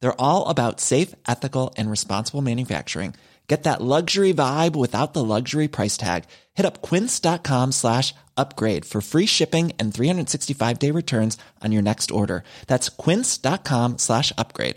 They're all about safe, ethical, and responsible manufacturing. Get that luxury vibe without the luxury price tag. Hit up quince.com slash upgrade for free shipping and 365 day returns on your next order. That's quince.com slash upgrade.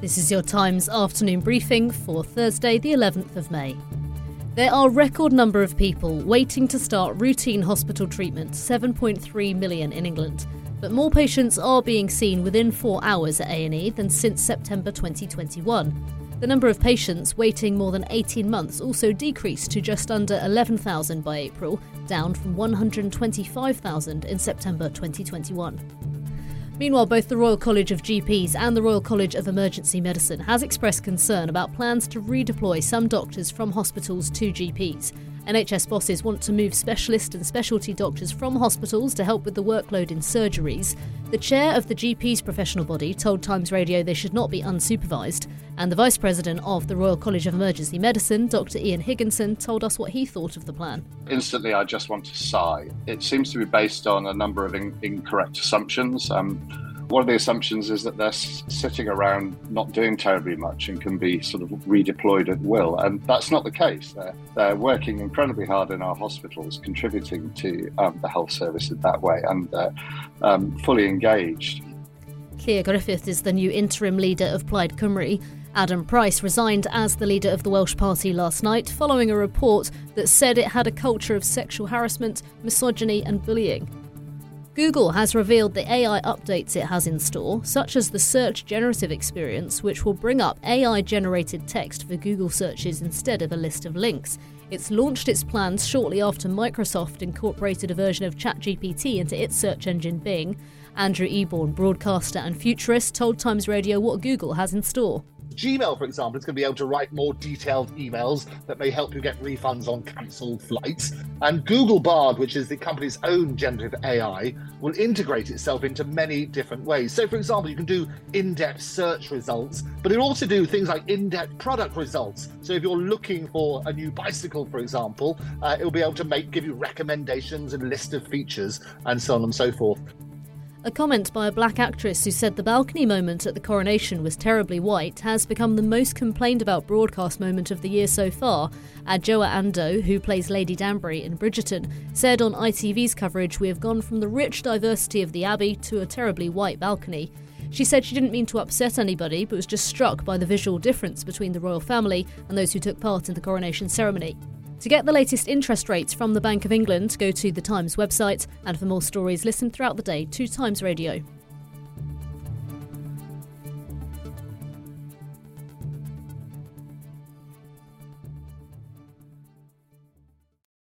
This is your Times afternoon briefing for Thursday, the 11th of May. There are record number of people waiting to start routine hospital treatment, 7.3 million in England but more patients are being seen within 4 hours at A&E than since September 2021. The number of patients waiting more than 18 months also decreased to just under 11,000 by April, down from 125,000 in September 2021. Meanwhile, both the Royal College of GPs and the Royal College of Emergency Medicine has expressed concern about plans to redeploy some doctors from hospitals to GPs. NHS bosses want to move specialist and specialty doctors from hospitals to help with the workload in surgeries. The chair of the GP's professional body told Times Radio they should not be unsupervised, and the vice president of the Royal College of Emergency Medicine, Dr. Ian Higginson, told us what he thought of the plan. Instantly, I just want to sigh. It seems to be based on a number of in- incorrect assumptions. Um, one of the assumptions is that they're sitting around not doing terribly much and can be sort of redeployed at will. And that's not the case. They're, they're working incredibly hard in our hospitals, contributing to um, the health service in that way and uh, um, fully engaged. Llyr Gruffydd is the new interim leader of Plaid Cymru. Adam Price resigned as the leader of the Welsh Party last night following a report that said it had a culture of sexual harassment, misogyny, and bullying. Google has revealed the AI updates it has in store, such as the Search Generative experience, which will bring up AI generated text for Google searches instead of a list of links. It's launched its plans shortly after Microsoft incorporated a version of ChatGPT into its search engine Bing. Andrew Eborn, broadcaster and futurist, told Times Radio what Google has in store. Gmail, for example, is going to be able to write more detailed emails that may help you get refunds on cancelled flights. And Google Bard, which is the company's own generative AI, will integrate itself into many different ways. So, for example, you can do in depth search results, but it'll also do things like in depth product results. So, if you're looking for a new bicycle, for example, uh, it'll be able to make give you recommendations and list of features and so on and so forth. A comment by a black actress who said the balcony moment at the coronation was terribly white has become the most complained about broadcast moment of the year so far. Adjoa Andoh, who plays Lady Danbury in Bridgerton, said on ITV's coverage, We have gone from the rich diversity of the Abbey to a terribly white balcony. She said she didn't mean to upset anybody, but was just struck by the visual difference between the royal family and those who took part in the coronation ceremony. To get the latest interest rates from the Bank of England, go to the Times website, and for more stories, listen throughout the day to Times Radio.